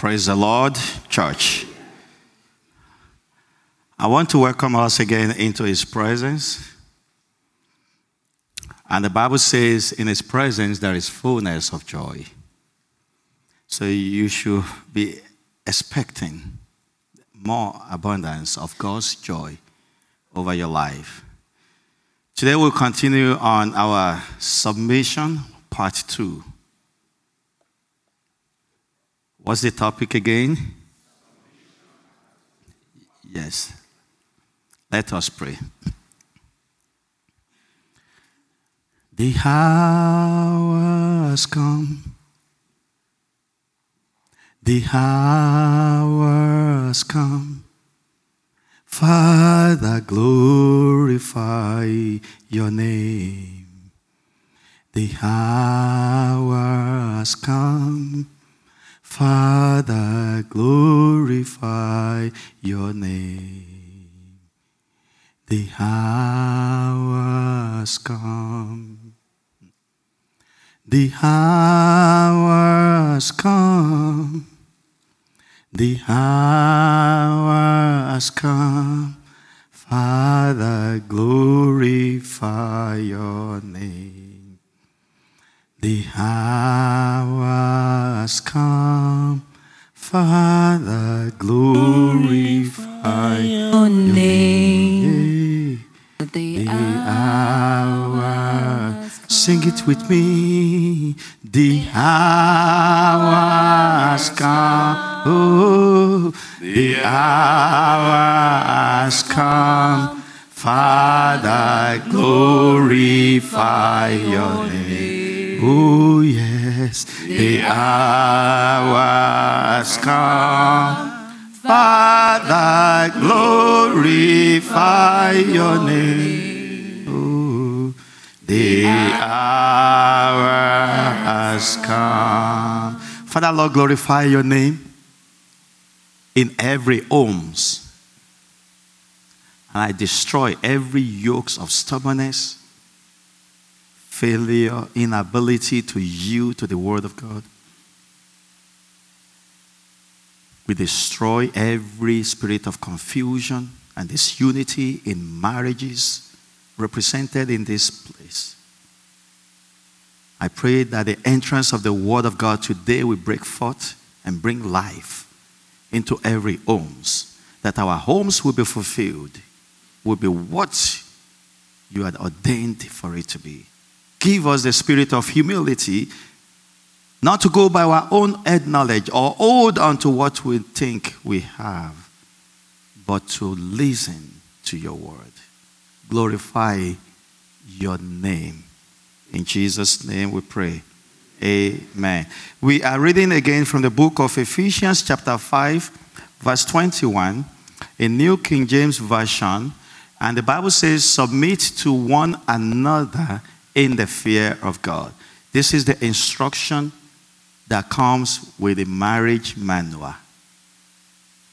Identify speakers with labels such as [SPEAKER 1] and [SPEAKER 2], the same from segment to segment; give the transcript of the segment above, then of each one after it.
[SPEAKER 1] Praise the Lord, church. I want to welcome us again into His presence. And the Bible says, in His presence, there is fullness of joy. So you should be expecting more abundance of God's joy over your life. Today we'll continue on our submission, part two. What's the topic again? Yes. Let us pray. The hour has come. The hour has come. Father, glorify your name. The hour has come. Father, glorify your name. The hour has come. The hour has come. The hour has come. Father, glorify your name. The hour has come. Father, glorify your name. The hour. Sing it with me. The hour has come. Oh, the hour has come. Father, glorify your name. Oh, yes, the hour has come. Father, glorify your name. Oh, the hour has come. Father, Lord, glorify your name in every homes. And I destroy every yokes of stubbornness, failure, inability to yield to the word of God. We destroy every spirit of confusion and disunity in marriages represented in this place. I pray that the entrance of the word of God today will break forth and bring life into every homes, that our homes will be fulfilled, will be what you had ordained for it to be. Give us the spirit of humility, not to go by our own head knowledge or hold on to what we think we have, but to listen to your word. Glorify your name. In Jesus' name we pray. Amen. We are reading again from the book of Ephesians, chapter 5, verse 21, in New King James Version. And the Bible says, Submit to one another in the fear of God. This is the instruction that comes with the marriage manual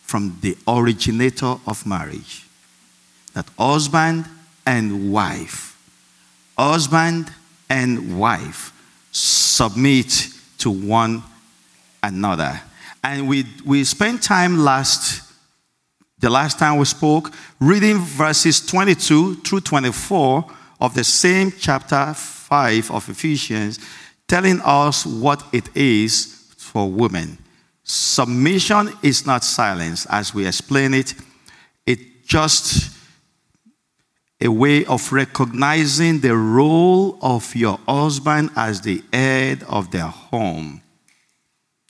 [SPEAKER 1] from the originator of marriage. That husband and wife, husband and wife submit to one another. And we, we spent time last, the last time we spoke, reading verses 22 through 24 of the same chapter 5 of Ephesians, telling us what it is for women. Submission is not silence, as we explain it. It just a way of recognizing the role of your husband as the head of their home.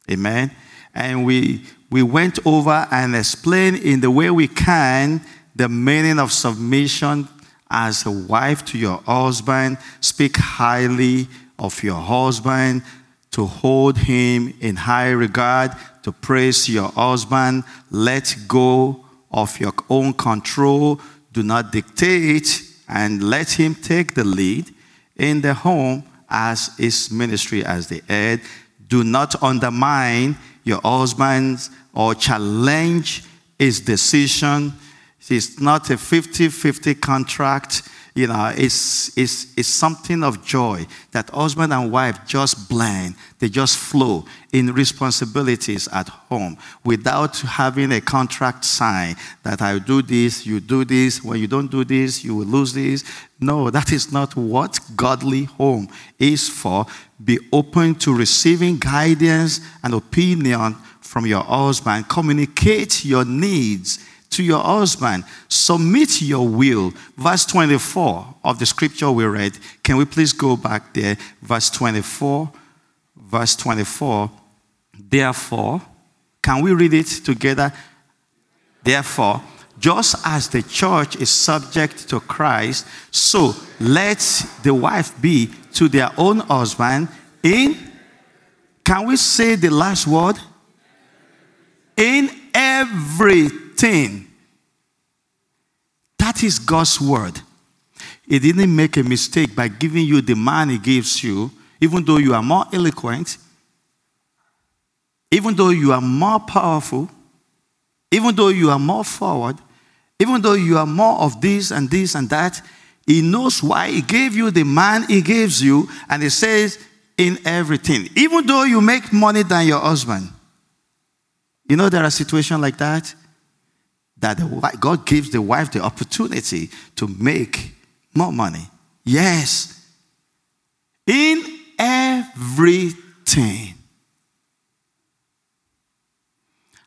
[SPEAKER 1] Amen. And we we went over and explained in the way we can the meaning of submission as a wife to your husband, speak highly of your husband, to hold him in high regard, to praise your husband, let go of your own control, do not dictate and let him take the lead in the home as his ministry as the head. Do not undermine your husband or challenge his decision. It's not a 50 50 contract. you know, it's, it's, it's something of joy that husband and wife just blend, they just flow in responsibilities at home without having a contract sign that I do this, you do this, when you don't do this, you will lose this. No, that is not what godly home is for. Be open to receiving guidance and opinion from your husband. Communicate your needs to your husband. Submit your will. Verse 24 of the scripture we read. Can we please go back there? Verse 24. Verse 24. Therefore, can we read it together? Therefore, just as the church is subject to Christ, so let the wife be to their own husband in. Can we say the last word? In everything. That is God's word. He didn't make a mistake by giving you the man he gives you, even though you are more eloquent, even though you are more powerful, even though you are more forward, even though you are more of this and this and that. He knows why he gave you the man he gives you, and he says, in everything. Even though you make money than your husband. You know, there are situations like that that the, God gives the wife the opportunity to make more money. Yes. In everything.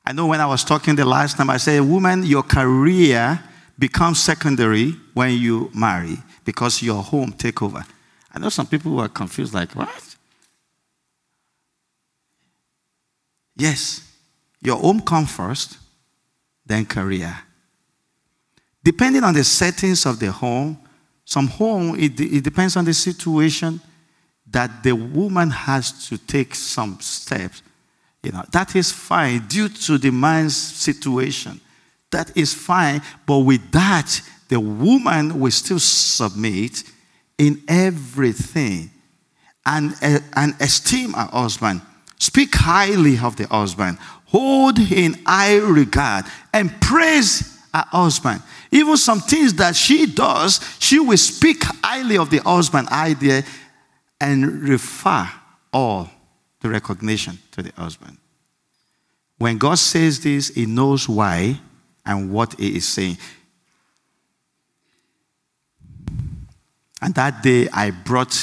[SPEAKER 1] I know when I was talking the last time, I said, woman, your career becomes secondary when you marry because your home take over. I know some people were confused, like, what? Yes, your home comes first, then career. Depending on the settings of the home, some home, it, it depends on the situation that the woman has to take some steps. You know, that is fine due to the man's situation. That is fine, but with that, the woman will still submit in everything and, uh, and esteem her husband. Speak highly of the husband hold in high regard and praise her husband. Even some things that she does, she will speak highly of the husband idea and refer all the recognition to the husband. When God says this, He knows why and what He is saying. And that day, I brought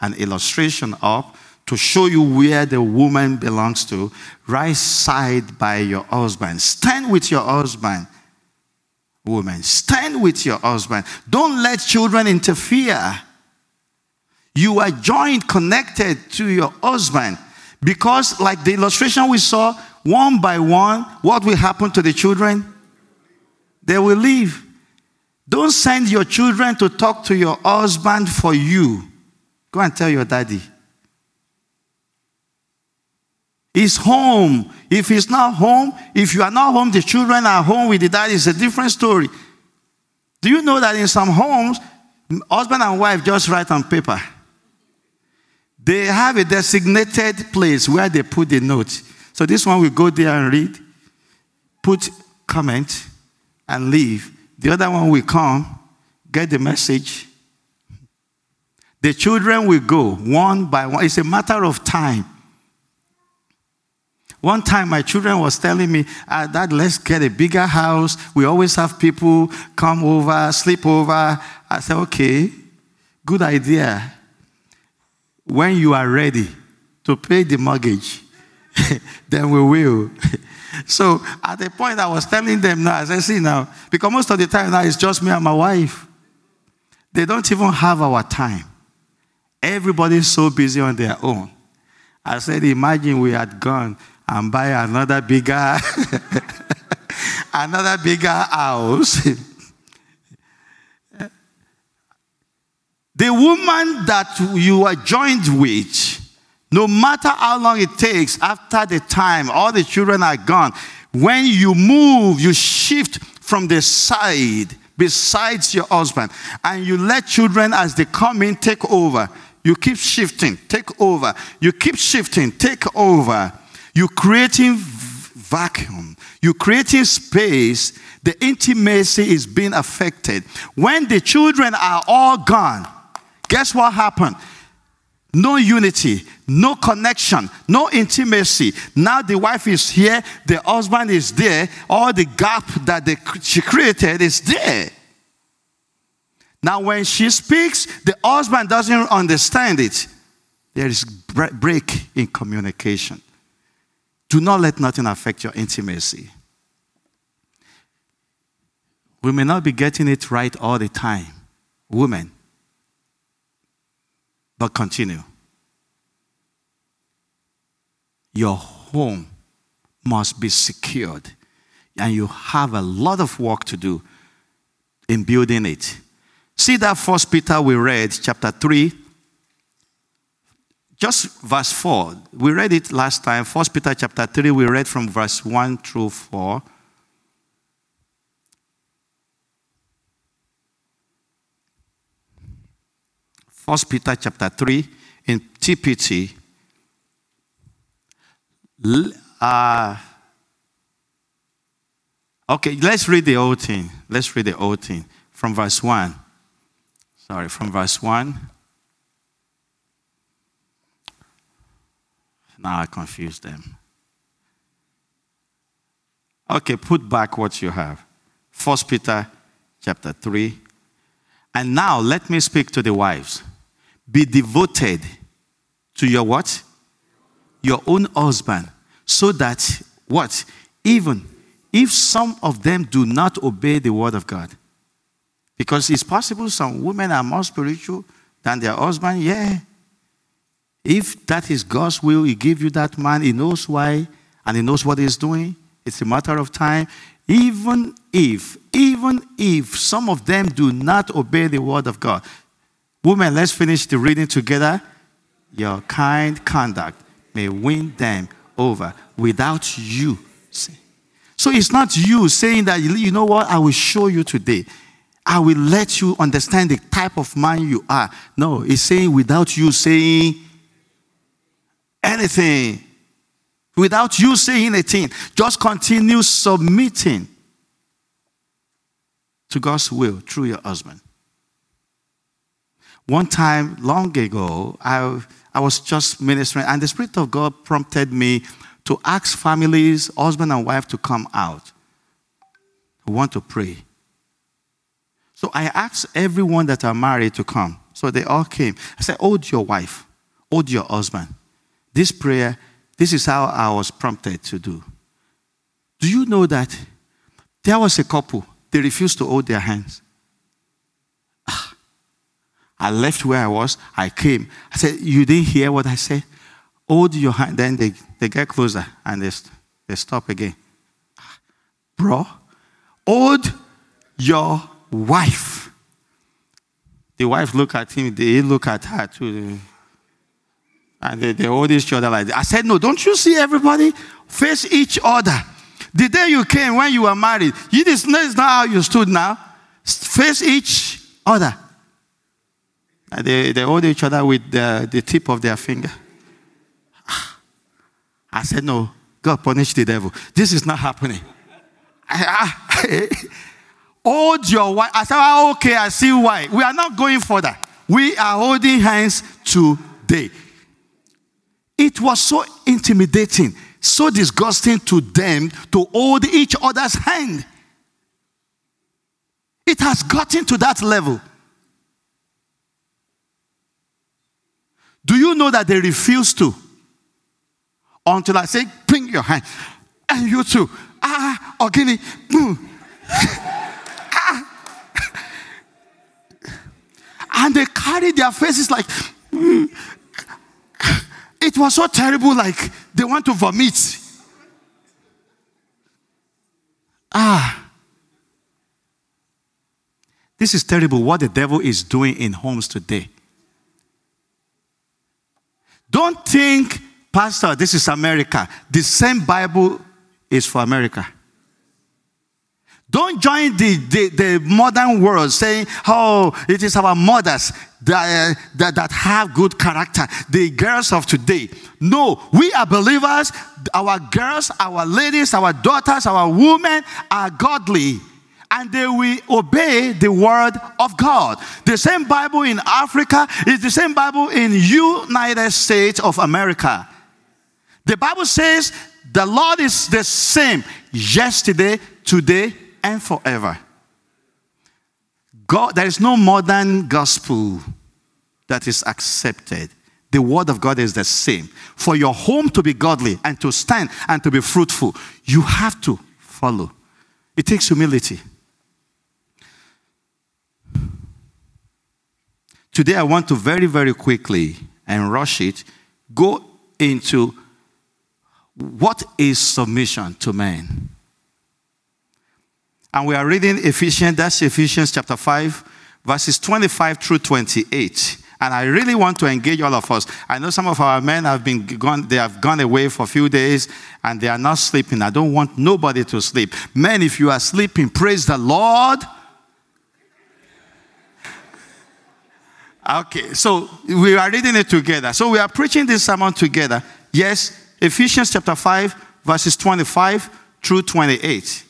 [SPEAKER 1] an illustration up to show you where the woman belongs to. Rise side by your husband. Stand with your husband. Woman, stand with your husband. Don't let children interfere. You are joined, connected to your husband. Because, like the illustration we saw, one by one, what will happen to the children? They will leave. Don't send your children to talk to your husband for you. Go and tell your daddy. He's home. If he's not home, if you are not home, the children are home with the dad, it's a different story. Do you know that in some homes, husband and wife just write on paper? They have a designated place where they put the note. So this one will go there and read, put comment, and leave. The other one will come, get the message. The children will go one by one. It's a matter of time. One time, my children was telling me, uh, Dad, let's get a bigger house. We always have people come over, sleep over. I said, Okay, good idea. When you are ready to pay the mortgage, then we will. so at the point I was telling them now, as I see now, because most of the time now it's just me and my wife. They don't even have our time. Everybody's so busy on their own. I said, imagine we had gone and buy another bigger another bigger house. the woman that you are joined with, no matter how long it takes after the time all the children are gone, when you move, you shift from the side besides your husband and you let children as they come in take over. You keep shifting, take over. You keep shifting, take over you're creating vacuum. You're creating space, the intimacy is being affected. When the children are all gone, guess what happened? No unity, no connection, no intimacy. Now the wife is here, the husband is there, all the gap that she created is there. Now, when she speaks, the husband doesn't understand it. There is break in communication. Do not let nothing affect your intimacy. We may not be getting it right all the time, women, but continue. Your home must be secured, and you have a lot of work to do in building it. See that first Peter we read, chapter 3, just verse 4. We read it last time. First Peter chapter 3, we read from verse 1 through 4. First Peter chapter 3 in TPT. Uh, okay, let's read the whole thing. Let's read the whole thing from verse 1. Sorry, from verse 1. Now I confuse them. Okay, put back what you have. First Peter chapter 3. And now let me speak to the wives. Be devoted to your what? Your own husband. So that what? Even if some of them do not obey the word of God, because it's possible some women are more spiritual than their husband. Yeah. If that is God's will, He give you that man, He knows why, and He knows what He's doing. It's a matter of time. Even if, even if some of them do not obey the word of God. Women, let's finish the reading together. Your kind conduct may win them over without you. So it's not you saying that, you know what, I will show you today. I will let you understand the type of man you are. No, it's saying without you saying anything. Without you saying anything. Just continue submitting to God's will through your husband. One time, long ago, I, I was just ministering, and the Spirit of God prompted me to ask families, husband and wife, to come out who want to pray. So I asked everyone that are married to come. So they all came. I said, Hold your wife, hold your husband. This prayer, this is how I was prompted to do. Do you know that there was a couple, they refused to hold their hands? Ah. I left where I was, I came. I said, You didn't hear what I said? Hold your hand. Then they, they get closer and they, they stop again. Ah. Bro, hold your wife. The wife look at him, they look at her too. And they, they hold each other like that. I said, No, don't you see everybody face each other? The day you came when you were married, you this is not how you stood now. Face each other. And they, they hold each other with the, the tip of their finger. I said, No, God punish the devil. This is not happening. Hold your wife. I said, ah, okay, I see why. We are not going further. We are holding hands today. It was so intimidating, so disgusting to them to hold each other's hand. It has gotten to that level. Do you know that they refuse to? Until I say, bring your hand. And you too. Ah, Ogini. Mm. and they carry their faces like, mm. It was so terrible, like they want to vomit. Ah. This is terrible what the devil is doing in homes today. Don't think, Pastor, this is America. The same Bible is for America. Don't join the, the, the, modern world saying, oh, it is our mothers that, uh, that, that have good character, the girls of today. No, we are believers. Our girls, our ladies, our daughters, our women are godly and they will obey the word of God. The same Bible in Africa is the same Bible in United States of America. The Bible says the Lord is the same yesterday, today, and forever. God, there is no modern gospel that is accepted. The word of God is the same. For your home to be godly and to stand and to be fruitful, you have to follow. It takes humility. Today, I want to very, very quickly and rush it go into what is submission to men. And we are reading Ephesians, that's Ephesians chapter 5, verses 25 through 28. And I really want to engage all of us. I know some of our men have been gone, they have gone away for a few days and they are not sleeping. I don't want nobody to sleep. Men, if you are sleeping, praise the Lord. Okay, so we are reading it together. So we are preaching this sermon together. Yes, Ephesians chapter 5, verses 25 through 28.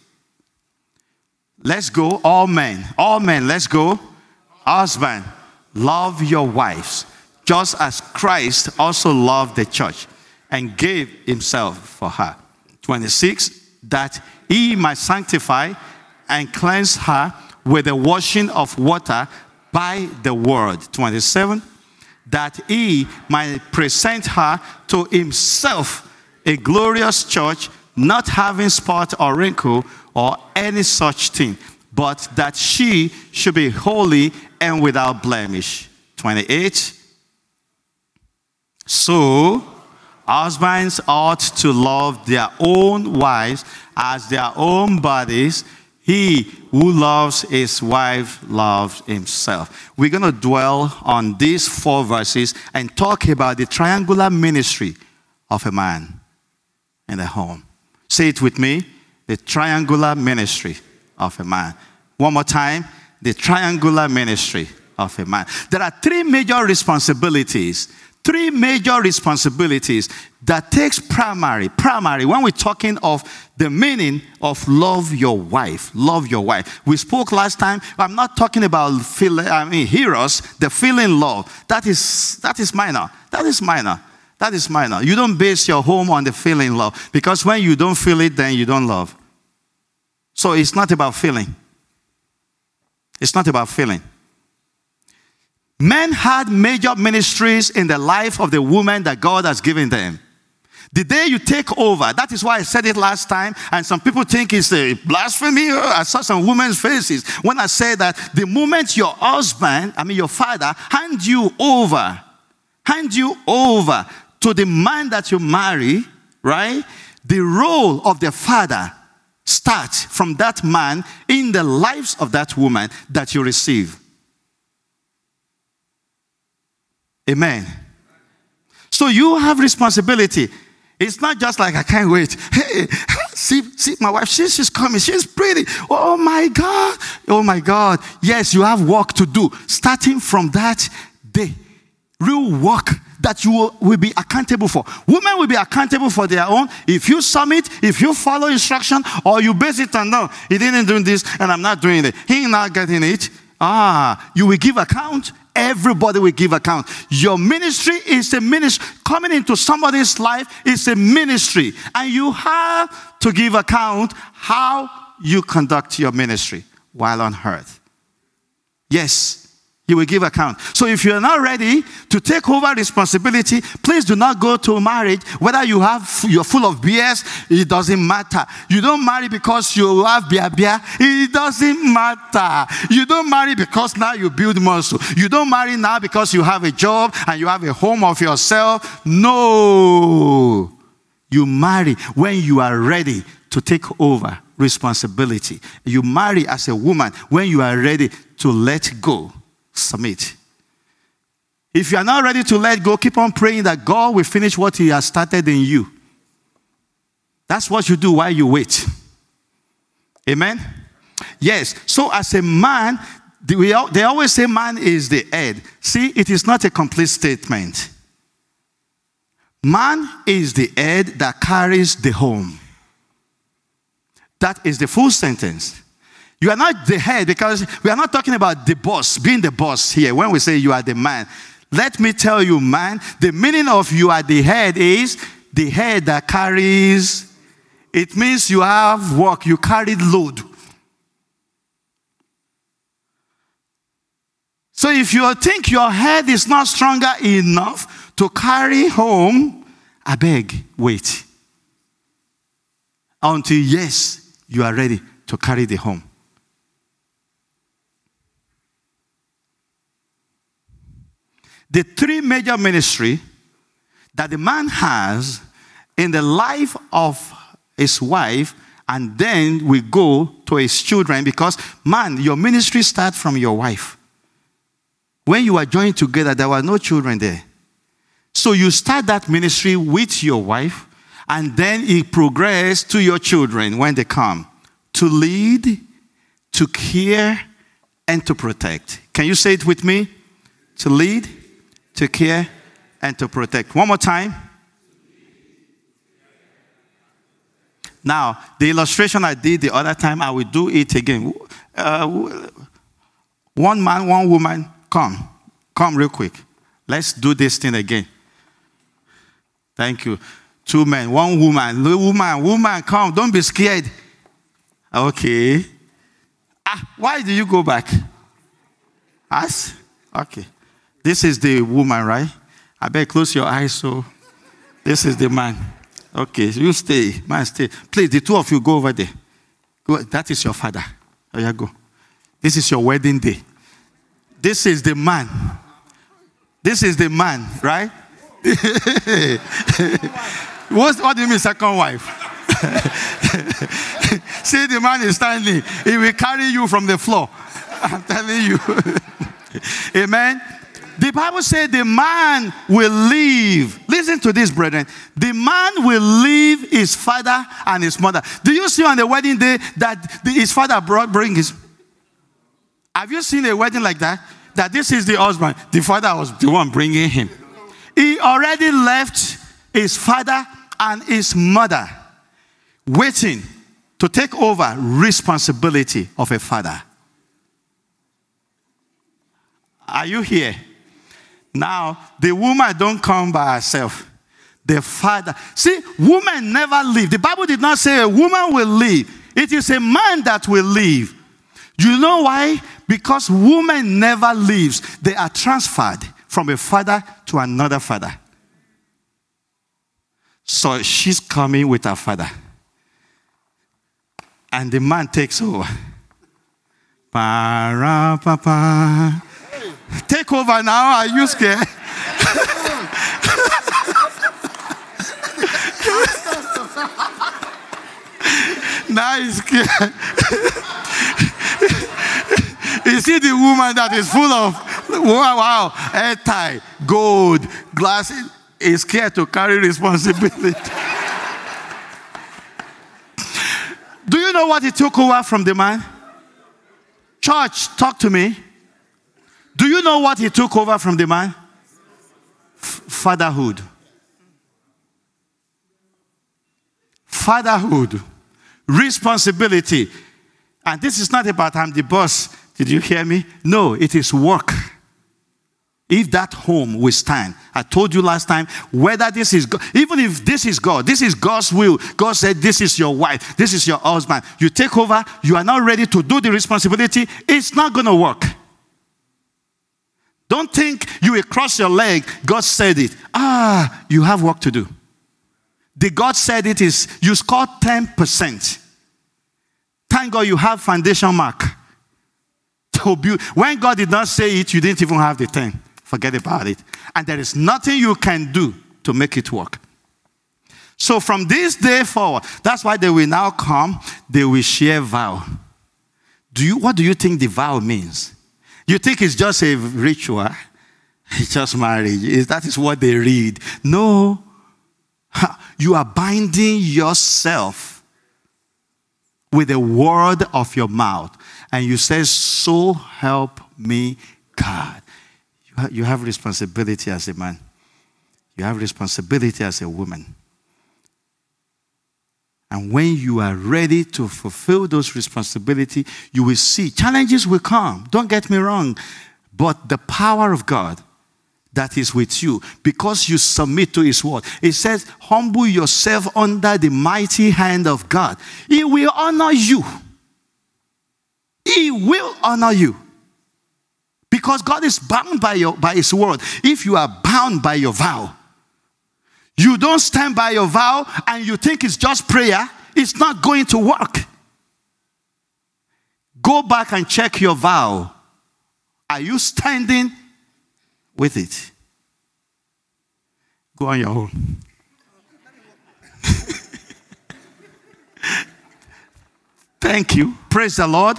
[SPEAKER 1] Let's go, all men. All men, let's go. Husband, love your wives, just as Christ also loved the church and gave himself for her. 26, that he might sanctify and cleanse her with the washing of water by the word. 27, that he might present her to himself a glorious church, not having spot or wrinkle or any such thing, but that she should be holy and without blemish. 28. So, husbands ought to love their own wives as their own bodies. He who loves his wife loves himself. We're going to dwell on these four verses and talk about the triangular ministry of a man in the home. Say it with me the triangular ministry of a man. One more time, the triangular ministry of a man. There are three major responsibilities, three major responsibilities that takes primary, primary when we're talking of the meaning of love your wife, love your wife. We spoke last time. I'm not talking about feel, I mean eros, the feeling love. That is that is minor. That is minor. That is minor. You don't base your home on the feeling love because when you don't feel it, then you don't love. So it's not about feeling. It's not about feeling. Men had major ministries in the life of the woman that God has given them. The day you take over, that is why I said it last time, and some people think it's a blasphemy. Oh, I saw some women's faces when I said that the moment your husband, I mean your father, hand you over, hand you over to the man that you marry, right? The role of the father starts from that man in the lives of that woman that you receive. Amen. So you have responsibility. It's not just like I can't wait. Hey, see, see my wife, she, she's coming. She's pretty. Oh my God. Oh my God. Yes, you have work to do starting from that day. Real work that you will, will, be accountable for. Women will be accountable for their own. If you submit, if you follow instruction, or you base it on no, he didn't do this, and I'm not doing it. He not getting it. Ah, you will give account. Everybody will give account. Your ministry is a ministry. Coming into somebody's life is a ministry, and you have to give account how you conduct your ministry while on earth. Yes, he will give account. So if you're not ready to take over responsibility, please do not go to marriage. Whether you have you're full of BS, it doesn't matter. You don't marry because you have beer beer. It doesn't matter. You don't marry because now you build muscle. You don't marry now because you have a job and you have a home of yourself. No. You marry when you are ready to take over responsibility. You marry as a woman when you are ready to let go submit. If you are not ready to let go, keep on praying that God will finish what He has started in you. That's what you do while you wait. Amen. Yes. So as a man, they always say man is the head. See, it is not a complete statement. Man is the head that carries the home. That is the full sentence. You are not the head because we are not talking about the boss, being the boss here when we say you are the man. Let me tell you, man, the meaning of you are the head is the head that carries. It means you have work, you carry load. So if you think your head is not stronger enough to carry home, I beg, wait. Until, yes, you are ready to carry the home. The three major ministry that the man has in the life of his wife and then we go to his children because man your ministry starts from your wife. When you are joined together there were no children there. So you start that ministry with your wife and then it progresses to your children when they come to lead to care and to protect. Can you say it with me? To lead to care, and to protect. One more time. Now, the illustration I did the other time, I will do it again. Uh, one man, one woman, come. Come real quick. Let's do this thing again. Thank you. Two men, one woman. Woman, woman, come. Don't be scared. Okay. Ah, why do you go back? Us? Okay. This is the woman, right? I better close your eyes so this is the man. Okay, you stay. Man, stay. Please, the two of you go over there. Go. That is your father. Oh, there you go. This is your wedding day. This is the man. This is the man, right? What's, what do you mean, second wife? See, the man is standing. He will carry you from the floor. I'm telling you. Amen. The Bible said the man will leave. Listen to this, brethren. The man will leave his father and his mother. Do you see on the wedding day that his father brought bring his? Have you seen a wedding like that? That this is the husband. The father was the one bringing him. He already left his father and his mother, waiting to take over responsibility of a father. Are you here? Now, the woman don't come by herself. The father. See, woman never leave. The Bible did not say a woman will leave. It is a man that will leave. You know why? Because woman never leaves. They are transferred from a father to another father. So she's coming with her father. And the man takes over. Para, papa. Take over now. Are you scared? now he's scared. you see the woman that is full of wow, wow, hair tie, gold, glasses, is scared to carry responsibility. Do you know what he took over from the man? Church, talk to me. Do you know what he took over from the man? F- fatherhood. Fatherhood. Responsibility. And this is not about I'm the boss. Did you hear me? No, it is work. If that home will stand, I told you last time, whether this is God, even if this is God, this is God's will. God said, This is your wife, this is your husband. You take over, you are not ready to do the responsibility, it's not going to work. Don't think you will cross your leg. God said it. Ah, you have work to do. The God said it is you scored 10%. Thank God you have foundation mark. When God did not say it, you didn't even have the 10. Forget about it. And there is nothing you can do to make it work. So from this day forward, that's why they will now come, they will share vow. Do you, what do you think the vow means? You think it's just a ritual? It's just marriage. That is what they read. No. You are binding yourself with the word of your mouth. And you say, So help me, God. You have responsibility as a man, you have responsibility as a woman. And when you are ready to fulfill those responsibilities, you will see challenges will come. Don't get me wrong. But the power of God that is with you because you submit to his word. It says, humble yourself under the mighty hand of God. He will honor you. He will honor you. Because God is bound by, your, by his word. If you are bound by your vow, you don't stand by your vow and you think it's just prayer, it's not going to work. Go back and check your vow. Are you standing with it. Go on your own. Thank you. Praise the Lord.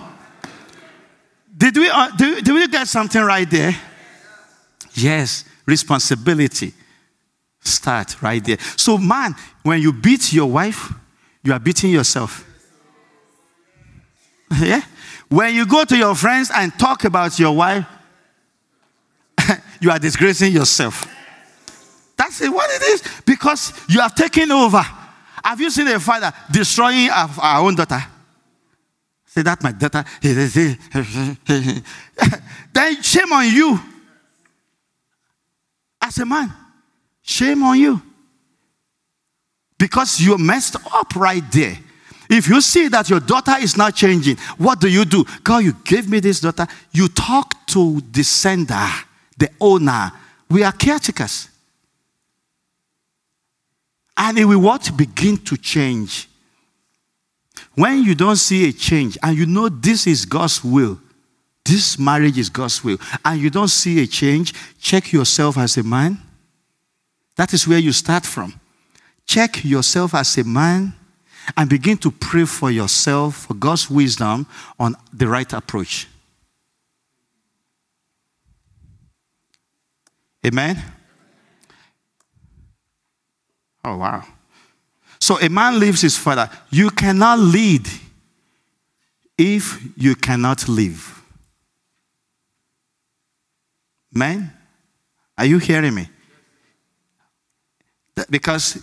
[SPEAKER 1] Did we, uh, do, did we get something right there? Yes, responsibility. Start right there. So, man, when you beat your wife, you are beating yourself. Yeah? When you go to your friends and talk about your wife, you are disgracing yourself. That's what it is. Because you have taken over. Have you seen a father destroying our own daughter? Say that my daughter. then shame on you. As a man, shame on you. Because you messed up right there. If you see that your daughter is not changing, what do you do? God, you gave me this daughter. You talk to the sender the owner. We are caretakers. And it will what? Begin to change. When you don't see a change and you know this is God's will, this marriage is God's will, and you don't see a change, check yourself as a man. That is where you start from. Check yourself as a man and begin to pray for yourself, for God's wisdom on the right approach. Amen? Oh, wow. So a man leaves his father. You cannot lead if you cannot live. Man, are you hearing me? Because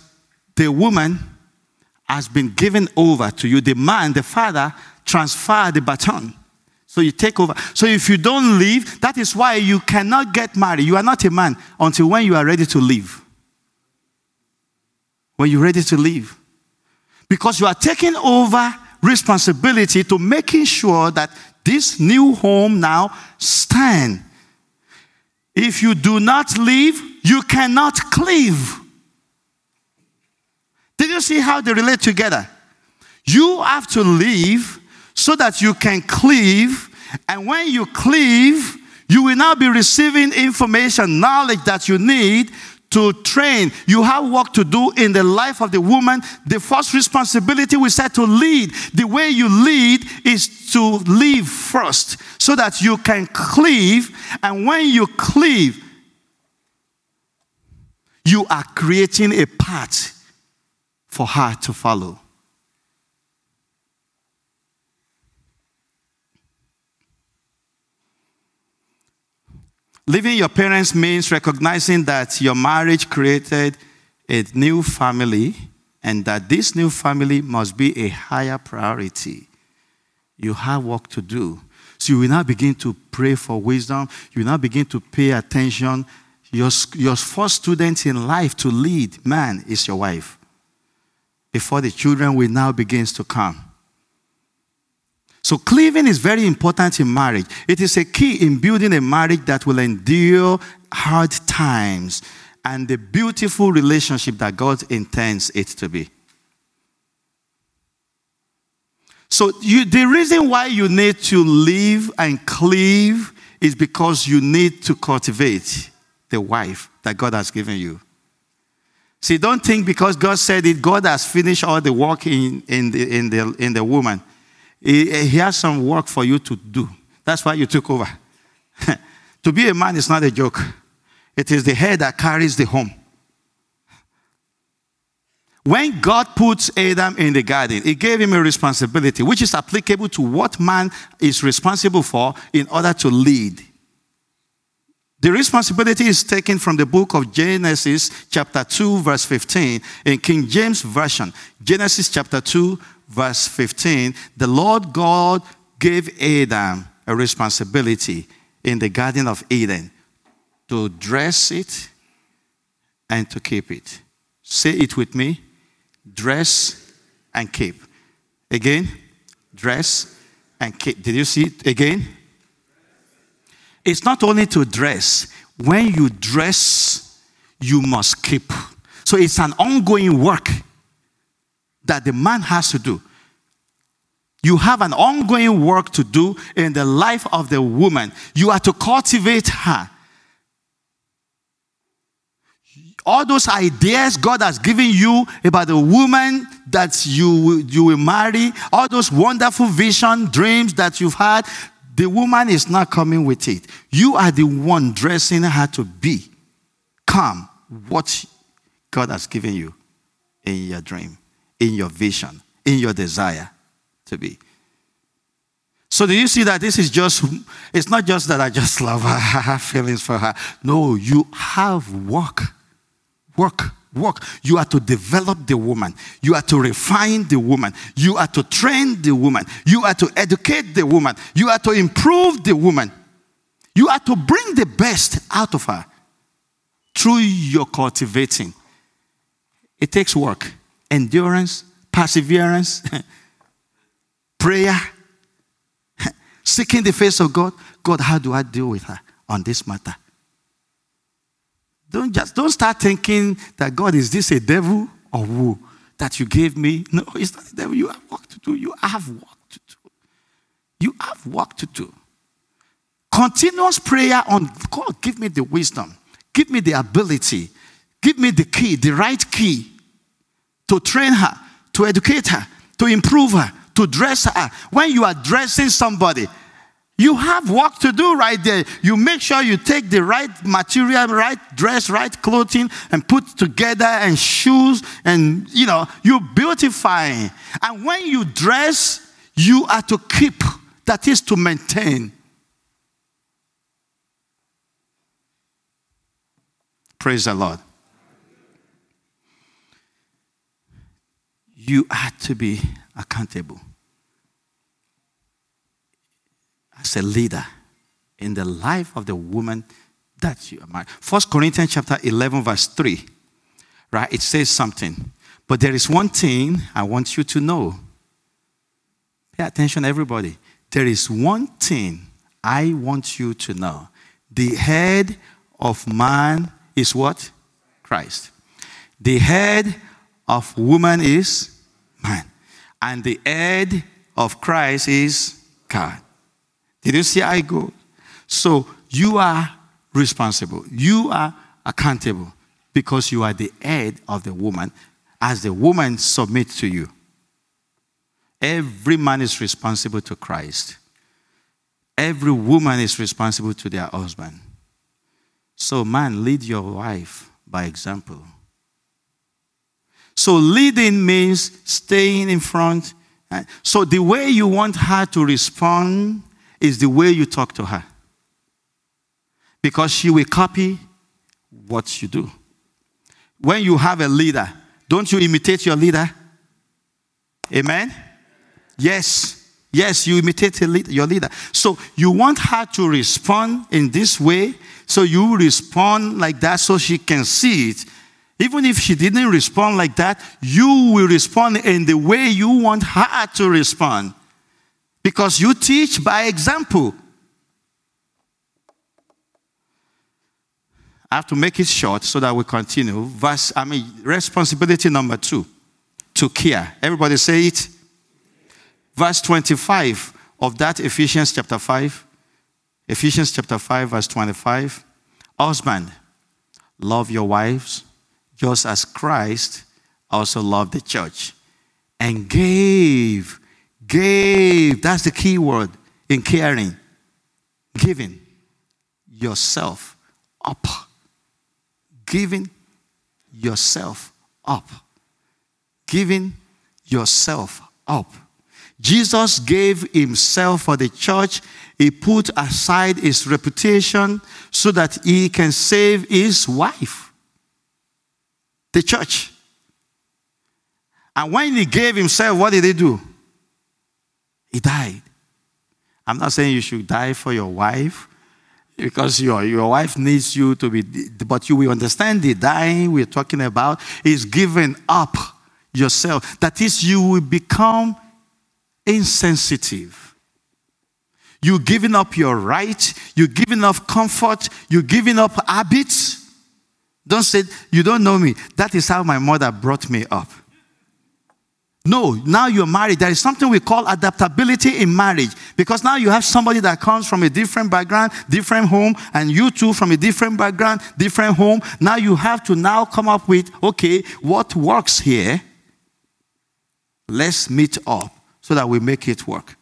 [SPEAKER 1] the woman has been given over to you. The man, the father, transferred the baton. So you take over. So if you don't leave, that is why you cannot get married. You are not a man until when you are ready to leave. When you're ready to leave. Because you are taking over responsibility to making sure that this new home now stand. If you do not leave, you cannot cleave. You see how they relate together? You have to leave so that you can cleave and when you cleave, you will now be receiving information, knowledge that you need to train. You have work to do in the life of the woman. The first responsibility we said to lead. The way you lead is to leave first so that you can cleave. And when you cleave, you are creating a path for her to follow. Leaving your parents means recognizing that your marriage created a new family and that this new family must be a higher priority. You have work to do. So you will now begin to pray for wisdom. You will now begin to pay attention. Your, your first student in life to lead, man, is your wife. Before the children will now begins to come. So, cleaving is very important in marriage. It is a key in building a marriage that will endure hard times and the beautiful relationship that God intends it to be. So, you, the reason why you need to live and cleave is because you need to cultivate the wife that God has given you. See, don't think because God said it, God has finished all the work in, in, the, in, the, in the woman. He, he has some work for you to do. That's why you took over. to be a man is not a joke, it is the head that carries the home. When God puts Adam in the garden, He gave him a responsibility which is applicable to what man is responsible for in order to lead. The responsibility is taken from the book of Genesis, chapter 2, verse 15. In King James Version, Genesis chapter 2, verse 15, the Lord God gave Adam a responsibility in the Garden of Eden to dress it and to keep it. Say it with me dress and keep. Again, dress and keep. Did you see it again? It's not only to dress, when you dress, you must keep. So it's an ongoing work that the man has to do. You have an ongoing work to do in the life of the woman. You are to cultivate her. all those ideas God has given you about the woman that you, you will marry, all those wonderful vision, dreams that you've had, the woman is not coming with it. You are the one dressing her to be. Come, what God has given you in your dream, in your vision, in your desire to be. So do you see that this is just, it's not just that I just love her, I have feelings for her. No, you have work Work, work. You are to develop the woman. You are to refine the woman. You are to train the woman. You are to educate the woman. You are to improve the woman. You are to bring the best out of her through your cultivating. It takes work, endurance, perseverance, prayer, seeking the face of God. God, how do I deal with her on this matter? Don't just don't start thinking that God is this a devil or who that you gave me. No, it's not the devil. You have work to do. You have work to do. You have work to do. Continuous prayer on God, give me the wisdom, give me the ability, give me the key, the right key to train her, to educate her, to improve her, to dress her. When you are dressing somebody, you have work to do right there. You make sure you take the right material, right dress, right clothing, and put together, and shoes, and you know, you beautify. And when you dress, you are to keep, that is to maintain. Praise the Lord. You are to be accountable a leader in the life of the woman that you are married. First Corinthians chapter 11, verse 3. Right? It says something. But there is one thing I want you to know. Pay attention, everybody. There is one thing I want you to know. The head of man is what? Christ. The head of woman is man. And the head of Christ is God. Did you see I go? So you are responsible. You are accountable because you are the head of the woman as the woman submits to you. Every man is responsible to Christ. Every woman is responsible to their husband. So, man, lead your wife by example. So, leading means staying in front. So, the way you want her to respond is the way you talk to her. Because she will copy what you do. When you have a leader, don't you imitate your leader? Amen? Yes. Yes, you imitate your leader. So you want her to respond in this way. So you respond like that so she can see it. Even if she didn't respond like that, you will respond in the way you want her to respond. Because you teach by example. I have to make it short so that we continue. Verse, I mean, responsibility number two to care. Everybody say it. Verse 25 of that Ephesians chapter 5. Ephesians chapter 5, verse 25. Husband, love your wives just as Christ also loved the church and gave Gave. That's the key word in caring. Giving yourself up. Giving yourself up. giving yourself up. Jesus gave himself for the church. He put aside his reputation so that he can save his wife, the church. And when he gave himself, what did he do? He died. I'm not saying you should die for your wife because your, your wife needs you to be, but you will understand the dying we're talking about is giving up yourself. That is, you will become insensitive. You're giving up your right, you're giving up comfort, you're giving up habits. Don't say, You don't know me. That is how my mother brought me up. No, now you're married. There is something we call adaptability in marriage because now you have somebody that comes from a different background, different home, and you too from a different background, different home. Now you have to now come up with okay, what works here? Let's meet up so that we make it work.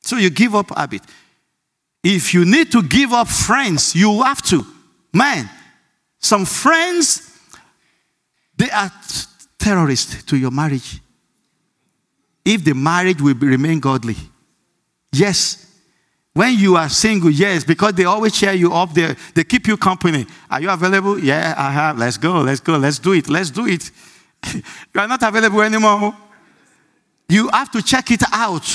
[SPEAKER 1] So you give up habit. If you need to give up friends, you have to. Man, some friends, they are terrorist to your marriage. If the marriage will remain godly. Yes. When you are single, yes, because they always cheer you up, they, they keep you company. Are you available? Yeah, I have. Let's go, let's go, let's do it, let's do it. you are not available anymore. You have to check it out.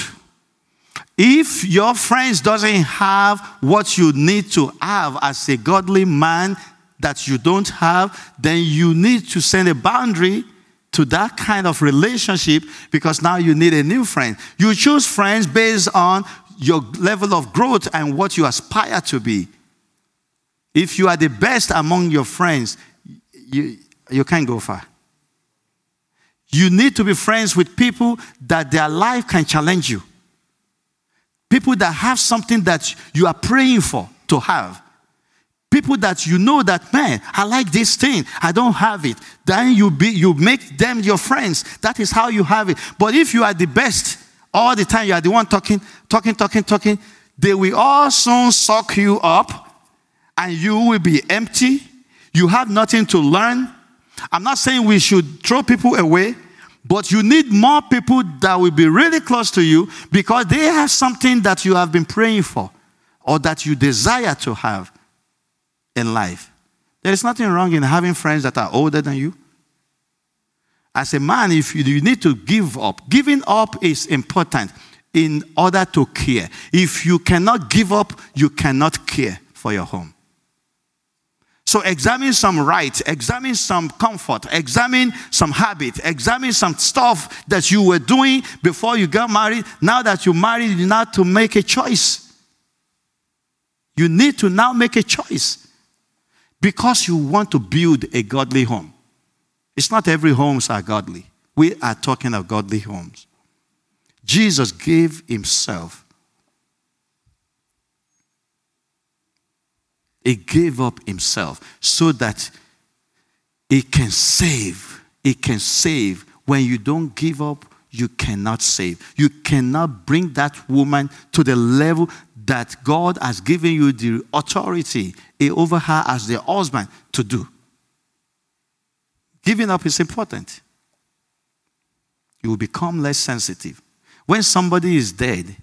[SPEAKER 1] If your friends doesn't have what you need to have as a godly man that you don't have, then you need to send a boundary to that kind of relationship because now you need a new friend. You choose friends based on your level of growth and what you aspire to be. If you are the best among your friends, you, you can't go far. You need to be friends with people that their life can challenge you. People that have something that you are praying for to have. People that you know that, man, I like this thing, I don't have it. Then you, be, you make them your friends. That is how you have it. But if you are the best, all the time you are the one talking, talking, talking, talking, they will all soon suck you up and you will be empty. You have nothing to learn. I'm not saying we should throw people away, but you need more people that will be really close to you because they have something that you have been praying for or that you desire to have in life. There is nothing wrong in having friends that are older than you. As a man, if you, you need to give up, giving up is important in order to care. If you cannot give up, you cannot care for your home. So examine some rights, examine some comfort, examine some habit, examine some stuff that you were doing before you got married. Now that you're married, you need to make a choice. You need to now make a choice because you want to build a godly home. It's not every homes are godly. We are talking of godly homes. Jesus gave himself. He gave up himself so that he can save. He can save. When you don't give up, you cannot save. You cannot bring that woman to the level that God has given you the authority over her as the husband to do. Giving up is important. You will become less sensitive. When somebody is dead,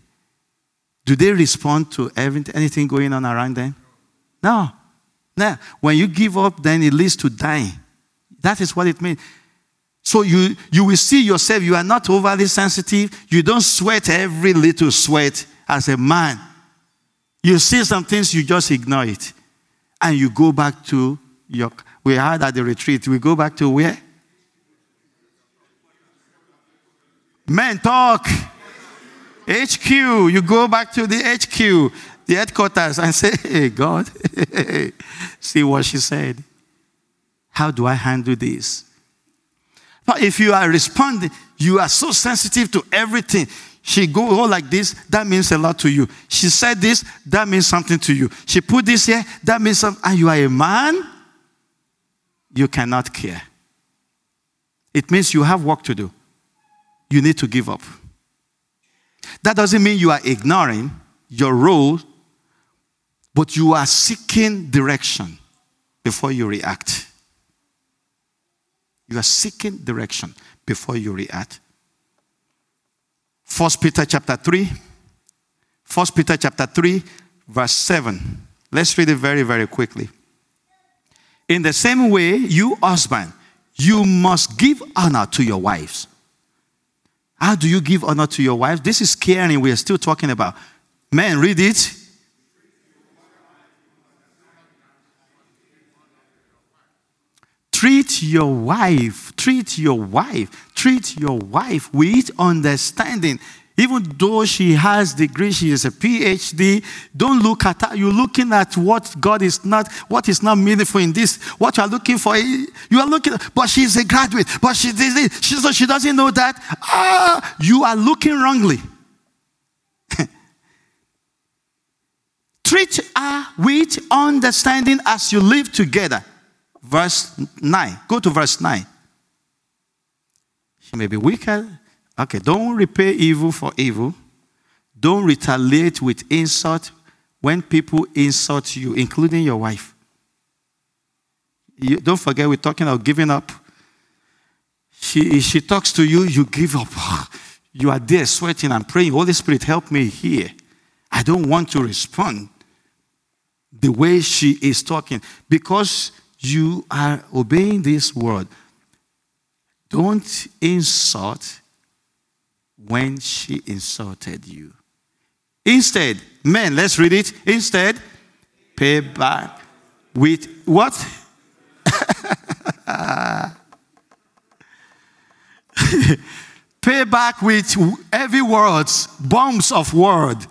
[SPEAKER 1] do they respond to anything going on around them? No. No. When you give up, then it leads to dying. That is what it means. So you, you will see yourself, you are not overly sensitive. You don't sweat every little sweat as a man. You see some things, you just ignore it and you go back to your. We had at the retreat. We go back to where? Men talk. HQ. You go back to the HQ, the headquarters, and say, Hey, God, see what she said. How do I handle this? But if you are responding, you are so sensitive to everything. She go oh, like this, that means a lot to you. She said this, that means something to you. She put this here, that means something. And you are a man, you cannot care. It means you have work to do. You need to give up. That doesn't mean you are ignoring your role, but you are seeking direction before you react. You are seeking direction before you react. First Peter chapter 3. First Peter chapter 3, verse 7. Let's read it very, very quickly. In the same way, you husband, you must give honor to your wives. How do you give honor to your wives? This is caring we are still talking about. Men, read it. Treat your wife, treat your wife, treat your wife with understanding. Even though she has degree, she is a PhD. Don't look at her. You're looking at what God is not, what is not meaningful in this. What you are looking for, you are looking. But she's a graduate. But she, she so she doesn't know that. Ah, you are looking wrongly. Treat her with understanding as you live together verse 9. Go to verse 9. She may be wicked. Okay, don't repay evil for evil. Don't retaliate with insult when people insult you, including your wife. You, don't forget, we're talking about giving up. She, she talks to you, you give up. You are there sweating and praying, Holy Spirit, help me here. I don't want to respond the way she is talking because you are obeying this word. Don't insult when she insulted you. Instead, men, let's read it. Instead, pay back with what? pay back with heavy words, bombs of word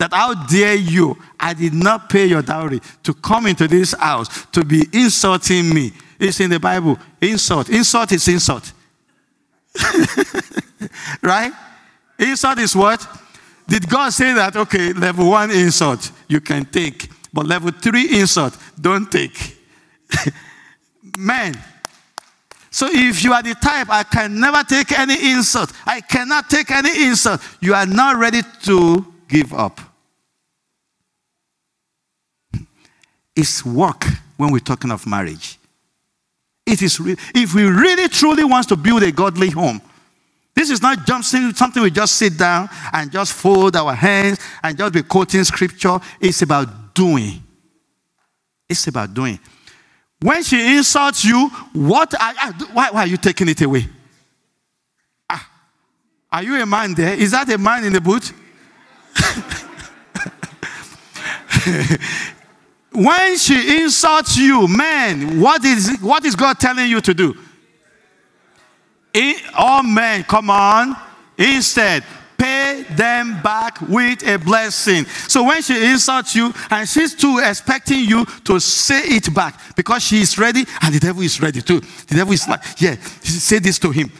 [SPEAKER 1] that how dare you? I did not pay your dowry to come into this house to be insulting me. It's in the Bible. Insult. Insult is insult. right? Insult is what? Did God say that, okay, level one insult you can take, but level three insult, don't take? Man. So if you are the type, I can never take any insult, I cannot take any insult, you are not ready to give up. Is work when we're talking of marriage. It is re- if we really truly want to build a godly home, this is not just something we just sit down and just fold our hands and just be quoting scripture. It's about doing. It's about doing. When she insults you, what are, why, why are you taking it away? Ah, are you a man there? Is that a man in the booth? When she insults you, man, what is, what is God telling you to do? In, oh, man, come on. Instead, pay them back with a blessing. So when she insults you, and she's too expecting you to say it back because she is ready and the devil is ready too. The devil is like, yeah, say this to him.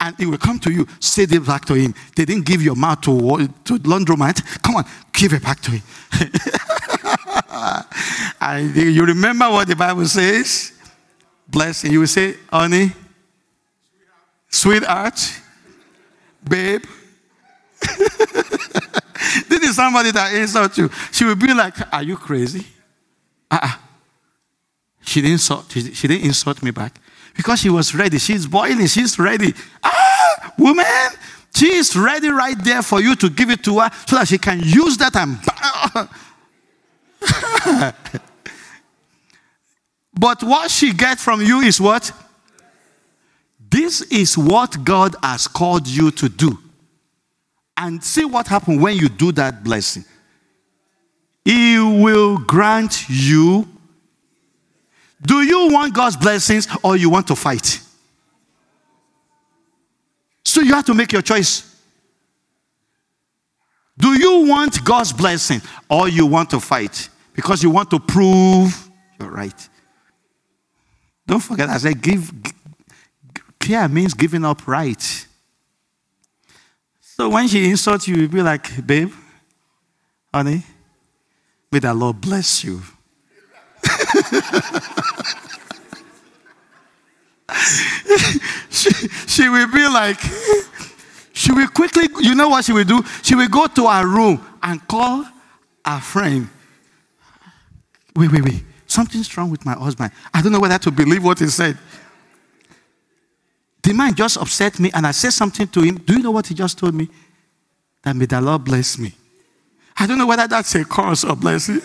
[SPEAKER 1] And it will come to you, say it back to him. They didn't give your mouth to, to laundromat. Come on, give it back to him. and you remember what the Bible says? Blessing. You will say, honey, sweetheart, babe. this is somebody that insults you. She will be like, Are you crazy? Uh-uh. She didn't insult, she, she didn't insult me back because she was ready. She's boiling, she's ready. Ah, woman, she is ready right there for you to give it to her so that she can use that and but what she gets from you is what? This is what God has called you to do. And see what happens when you do that blessing. He will grant you. Do you want God's blessings or you want to fight? So you have to make your choice. Do you want God's blessing or you want to fight? Because you want to prove you're right. Don't forget, I said, give, care means giving up right. So when she insults you, you'll be like, babe, honey, may the Lord bless you. she, she will be like, she will quickly, you know what she will do? She will go to her room and call her friend. Wait, wait, wait. Something's wrong with my husband. I don't know whether to believe what he said. The man just upset me and I said something to him. Do you know what he just told me? That may the Lord bless me. I don't know whether that's a curse or blessing.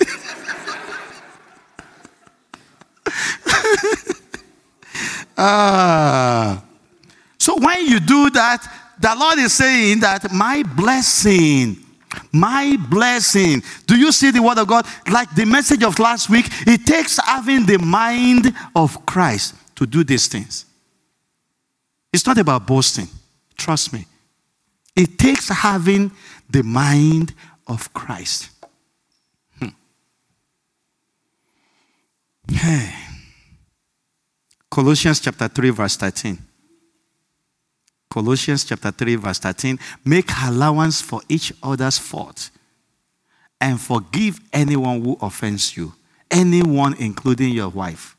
[SPEAKER 1] uh, so when you do that, the Lord is saying that my blessing, my blessing. Do you see the word of God? Like the message of last week, it takes having the mind of Christ to do these things. It's not about boasting. Trust me. It takes having the mind of Christ. Hmm. Hey. Colossians chapter 3, verse 13. Colossians chapter 3, verse 13. Make allowance for each other's fault and forgive anyone who offends you, anyone, including your wife.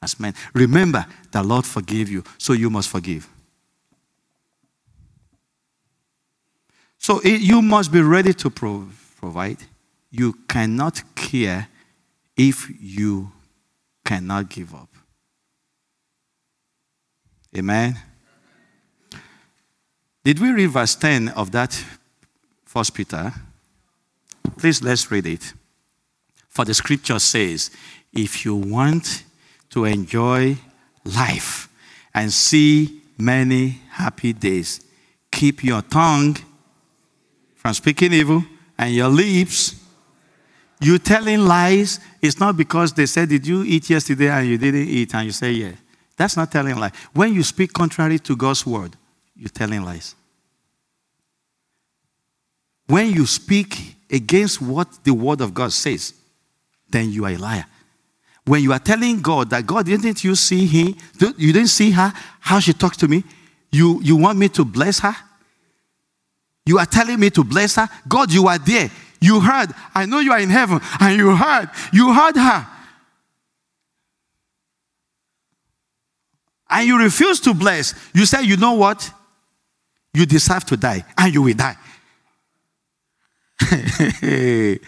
[SPEAKER 1] As men, remember the Lord forgave you, so you must forgive. So it, you must be ready to pro- provide. You cannot care if you cannot give up. Amen. Did we read verse 10 of that first Peter? Please let's read it. For the scripture says, if you want to enjoy life and see many happy days, keep your tongue from speaking evil and your lips. You telling lies It's not because they said, Did you eat yesterday and you didn't eat? And you say, Yeah. That's not telling lies. When you speak contrary to God's word, you're telling lies. When you speak against what the word of God says, then you are a liar. When you are telling God that God, didn't you see him? You didn't see her, how she talks to me? You, you want me to bless her? You are telling me to bless her? God, you are there. You heard. I know you are in heaven. And you heard. You heard her. And you refuse to bless. You say, you know what? You deserve to die. And you will die.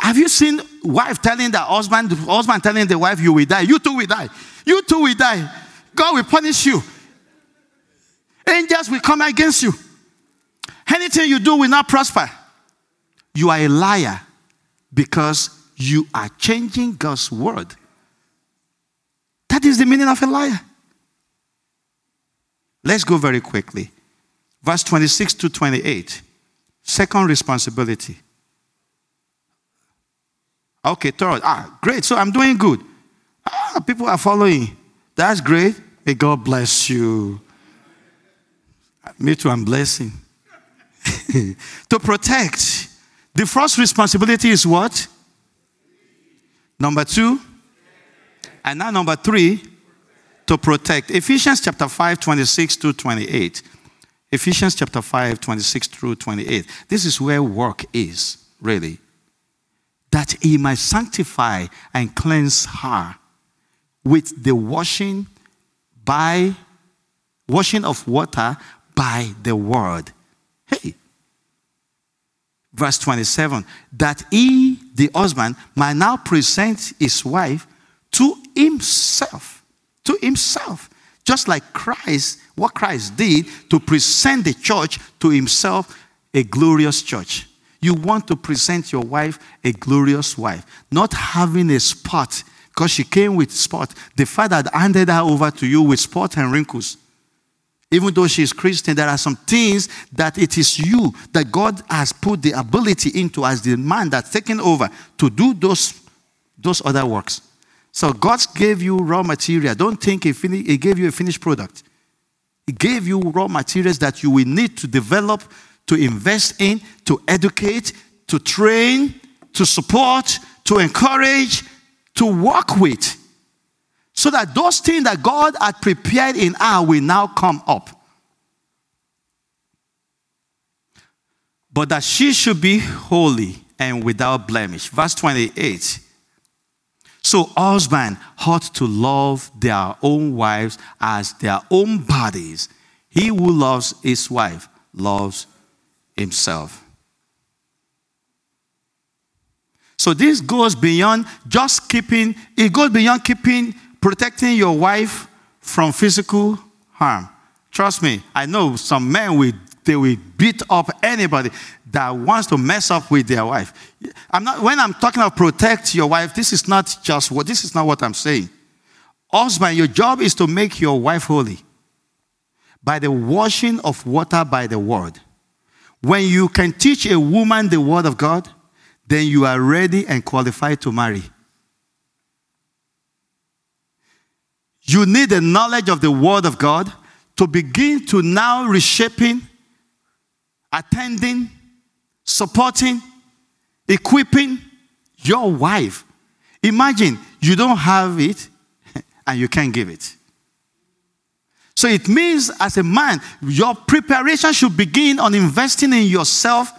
[SPEAKER 1] Have you seen wife telling the husband, husband telling the wife, you will die? You too will die. You too will die. God will punish you. Angels will come against you. Anything you do will not prosper. You are a liar because you are changing God's word. That is the meaning of a liar. Let's go very quickly. Verse 26 to 28. Second responsibility. Okay, third. Ah, great. So I'm doing good. Ah, people are following. That's great. May God bless you. Me too, I'm blessing. to protect. The first responsibility is what? Number two. And now number three, to protect. Ephesians chapter 5, 26 to 28. Ephesians chapter 5, 26 through 28. This is where work is, really. That he might sanctify and cleanse her with the washing by washing of water by the word. Hey. Verse 27 that he, the husband, might now present his wife to himself. To himself just like Christ, what Christ did to present the church to himself a glorious church. You want to present your wife a glorious wife, not having a spot because she came with spot. The father had handed her over to you with spot and wrinkles. Even though she is Christian, there are some things that it is you that God has put the ability into as the man that's taken over to do those, those other works. So God gave you raw material. Don't think he, fin- he gave you a finished product. Gave you raw materials that you will need to develop, to invest in, to educate, to train, to support, to encourage, to work with. So that those things that God had prepared in our will now come up. But that she should be holy and without blemish. Verse 28 so, husbands ought to love their own wives as their own bodies. He who loves his wife loves himself. So, this goes beyond just keeping, it goes beyond keeping, protecting your wife from physical harm. Trust me, I know some men will they will beat up anybody that wants to mess up with their wife. I'm not when I'm talking about protect your wife, this is not just what this is not what I'm saying. Husband, your job is to make your wife holy by the washing of water by the word. When you can teach a woman the word of God, then you are ready and qualified to marry. You need the knowledge of the word of God to begin to now reshaping, attending, supporting, equipping your wife. Imagine you don't have it and you can't give it. So it means, as a man, your preparation should begin on investing in yourself.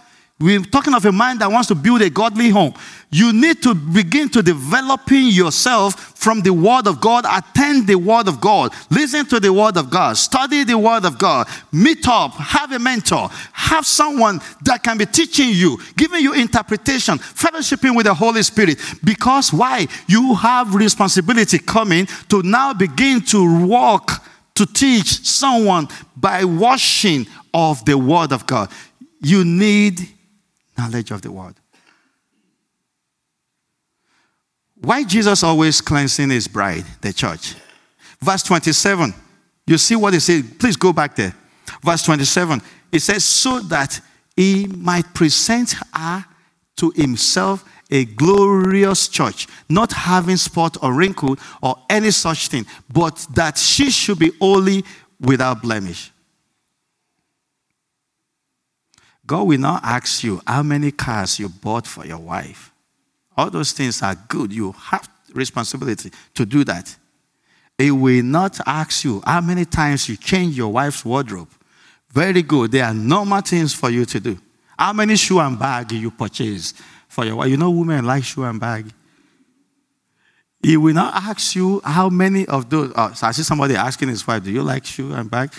[SPEAKER 1] We're talking of a mind that wants to build a godly home. You need to begin to developing yourself from the Word of God, attend the Word of God, listen to the Word of God, study the Word of God, meet up, have a mentor, have someone that can be teaching you, giving you interpretation, fellowshipping with the Holy Spirit. Because why? You have responsibility coming to now begin to walk to teach someone by washing of the Word of God. You need knowledge of the Word. Why Jesus always cleansing his bride, the church? Verse 27, you see what he said? Please go back there. Verse 27, it says, so that he might present her to himself a glorious church, not having spot or wrinkle or any such thing, but that she should be holy without blemish. God will not ask you how many cars you bought for your wife. All those things are good. You have responsibility to do that. He will not ask you how many times you change your wife's wardrobe. Very good. There are normal things for you to do. How many shoe and bag you purchase for your wife. You know, women like shoe and bag. He will not ask you how many of those. Oh, so I see somebody asking his wife, Do you like shoe and bag?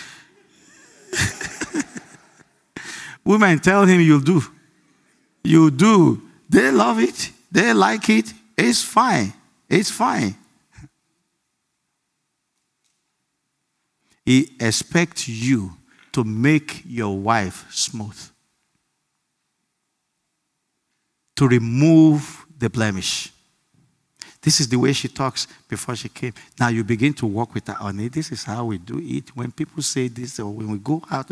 [SPEAKER 1] Women tell him, You do. You do. They love it. They like it. It's fine. It's fine. He expects you to make your wife smooth to remove the blemish. This is the way she talks before she came. Now you begin to walk with her on it. This is how we do it. When people say this or when we go out,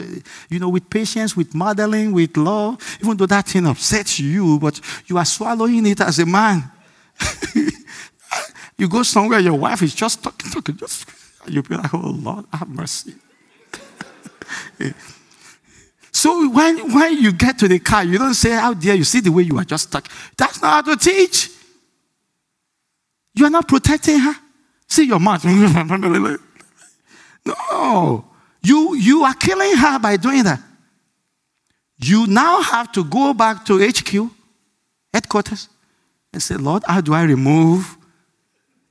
[SPEAKER 1] you know, with patience, with modeling, with love, even though that thing upsets you, but you are swallowing it as a man. you go somewhere, your wife is just talking, talking, just you be like, oh Lord, have mercy. So when, when you get to the car, you don't say, How dare you see the way you are just stuck. That's not how to teach. You are not protecting her. See your mouth. no. You, you are killing her by doing that. You now have to go back to HQ, headquarters, and say, Lord, how do I remove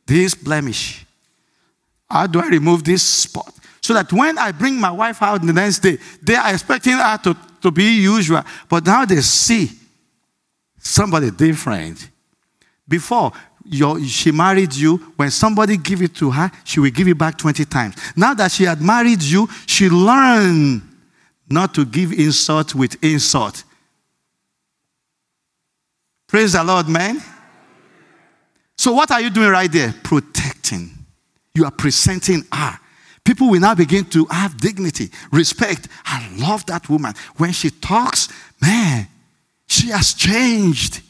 [SPEAKER 1] this blemish? How do I remove this spot? So that when I bring my wife out the next day, they are expecting her to, to be usual. But now they see somebody different. Before, your, she married you, when somebody give it to her, she will give it back 20 times. Now that she had married you, she learned not to give insult with insult. Praise the Lord, man. So, what are you doing right there? Protecting. You are presenting her People will now begin to have dignity, respect. I love that woman. When she talks, man, she has changed.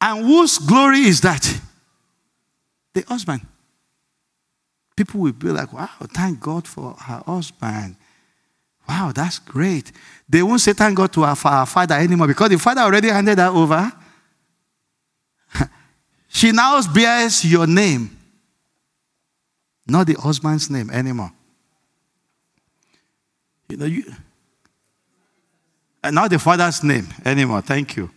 [SPEAKER 1] And whose glory is that? The husband. People will be like, wow, thank God for her husband. Wow, that's great. They won't say thank God to our, our father anymore because the father already handed her over. she now bears your name. Not the husband's name anymore. You know, you, not the father's name anymore. Thank you.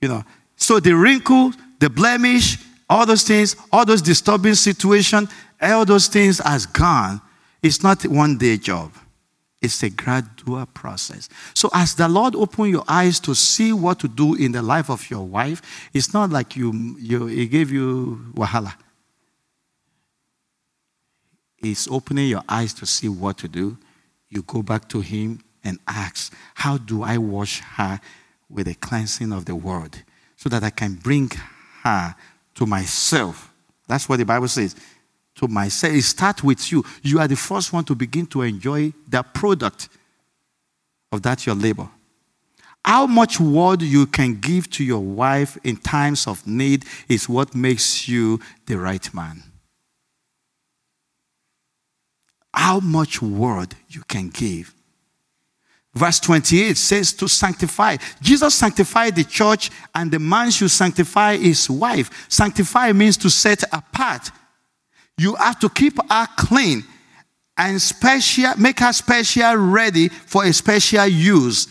[SPEAKER 1] You know, so the wrinkle, the blemish, all those things, all those disturbing situations, all those things has gone. It's not one day job. It's a gradual process. So as the Lord open your eyes to see what to do in the life of your wife, it's not like you, you he gave you wahala. is opening your eyes to see what to do, you go back to Him and ask, How do I wash her with the cleansing of the word so that I can bring her to myself? That's what the Bible says. To myself. It starts with you. You are the first one to begin to enjoy the product of that your labor. How much word you can give to your wife in times of need is what makes you the right man. How much word you can give. Verse 28 says to sanctify. Jesus sanctified the church, and the man should sanctify his wife. Sanctify means to set apart. You have to keep her clean and special, make her special ready for a special use.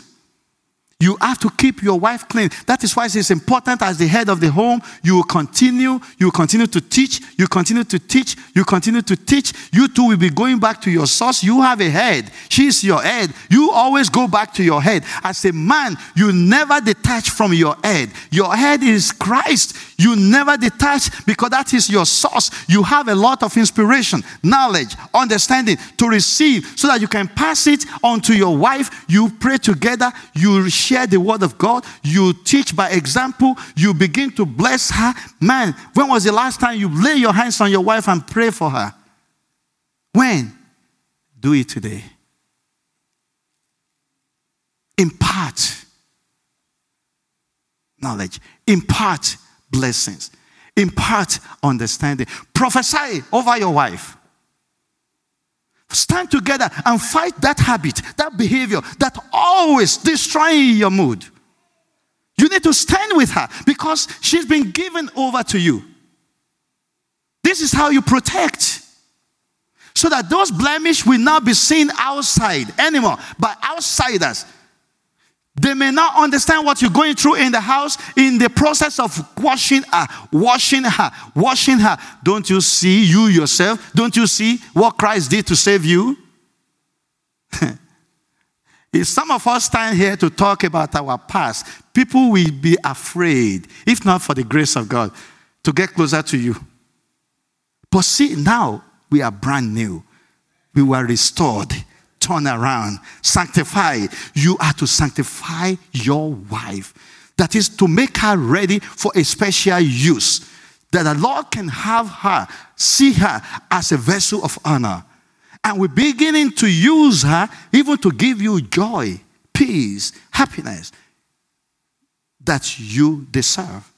[SPEAKER 1] You have to keep your wife clean. That is why it's important as the head of the home, you will continue, you will continue to teach, you continue to teach, you continue to teach. You too will be going back to your source. You have a head. She is your head. You always go back to your head. As a man, you never detach from your head. Your head is Christ. You never detach because that is your source. You have a lot of inspiration, knowledge, understanding to receive so that you can pass it on to your wife. You pray together, you share the word of God, you teach by example, you begin to bless her. Man, when was the last time you lay your hands on your wife and pray for her? When? Do it today. Impart knowledge, impart blessings, impart understanding, prophesy over your wife. Stand together and fight that habit, that behavior that always destroying your mood. You need to stand with her because she's been given over to you. This is how you protect. So that those blemish will not be seen outside anymore by outsiders. They may not understand what you're going through in the house in the process of washing her, washing her, washing her. Don't you see you yourself? Don't you see what Christ did to save you? if some of us stand here to talk about our past, people will be afraid, if not for the grace of God, to get closer to you. But see, now we are brand new. We were restored turn around. Sanctify. You are to sanctify your wife. That is to make her ready for a special use. That the Lord can have her, see her as a vessel of honor. And we're beginning to use her even to give you joy, peace, happiness that you deserve.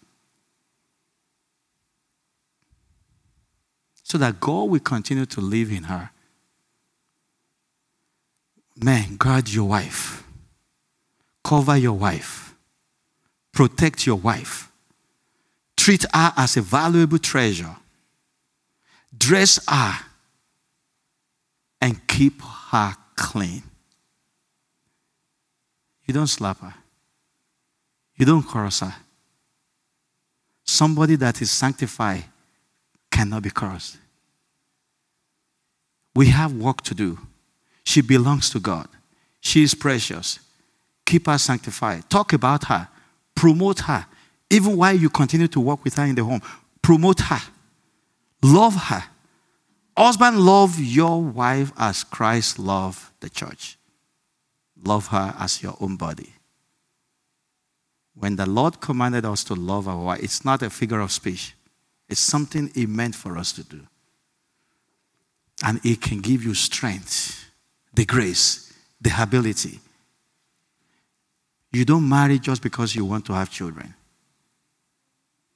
[SPEAKER 1] So that God will continue to live in her Man, guard your wife. Cover your wife. Protect your wife. Treat her as a valuable treasure. Dress her and keep her clean. You don't slap her. You don't curse her. Somebody that is sanctified cannot be cursed. We have work to do. She belongs to God. She is precious. Keep her sanctified. Talk about her. Promote her. Even while you continue to work with her in the home, promote her. Love her. Husband, love your wife as Christ loved the church. Love her as your own body. When the Lord commanded us to love our wife, it's not a figure of speech, it's something He meant for us to do. And it can give you strength the grace, the ability. You don't marry just because you want to have children.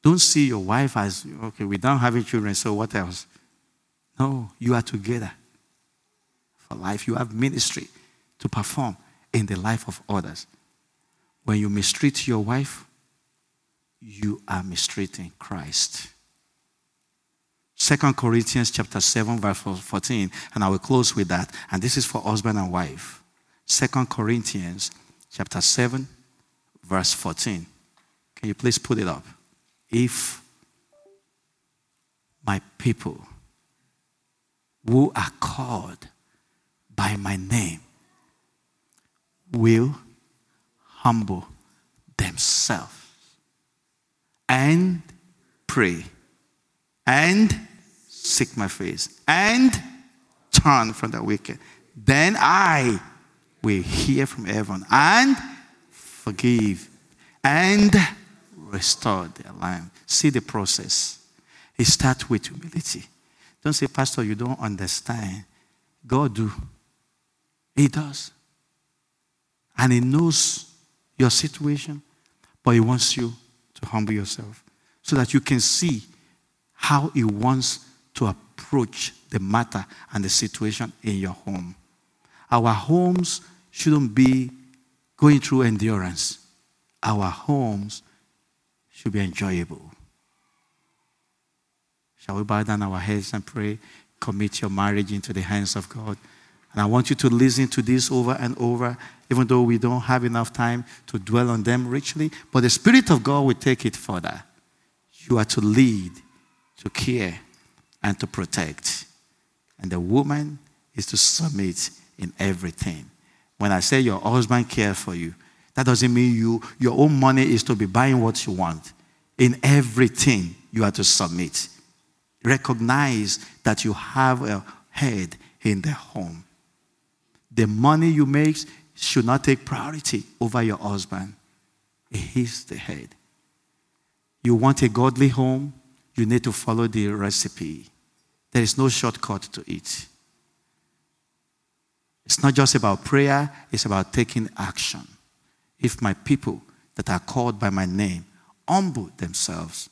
[SPEAKER 1] Don't see your wife as, okay, we don't have children, so what else? No, you are together for life. You have ministry to perform in the life of others. When you mistreat your wife, you are mistreating Christ. Second Corinthians chapter 7, verse 14, and I will close with that. And this is for husband and wife. Second Corinthians chapter 7, verse 14. Can you please put it up? If my people who are called by my name will humble themselves and pray and seek my face and turn from the wicked. Then I will hear from heaven and forgive and restore their land. See the process. It starts with humility. Don't say, Pastor, you don't understand. God do. He does. And He knows your situation, but He wants you to humble yourself so that you can see how He wants to approach the matter and the situation in your home. Our homes shouldn't be going through endurance, our homes should be enjoyable. Shall we bow down our heads and pray? Commit your marriage into the hands of God. And I want you to listen to this over and over, even though we don't have enough time to dwell on them richly. But the Spirit of God will take it further. You are to lead, to care, and to protect. And the woman is to submit in everything. When I say your husband cares for you, that doesn't mean you your own money is to be buying what you want. In everything, you are to submit. Recognize that you have a head in the home. The money you make should not take priority over your husband. He's the head. You want a godly home, you need to follow the recipe. There is no shortcut to it. It's not just about prayer, it's about taking action. If my people that are called by my name humble themselves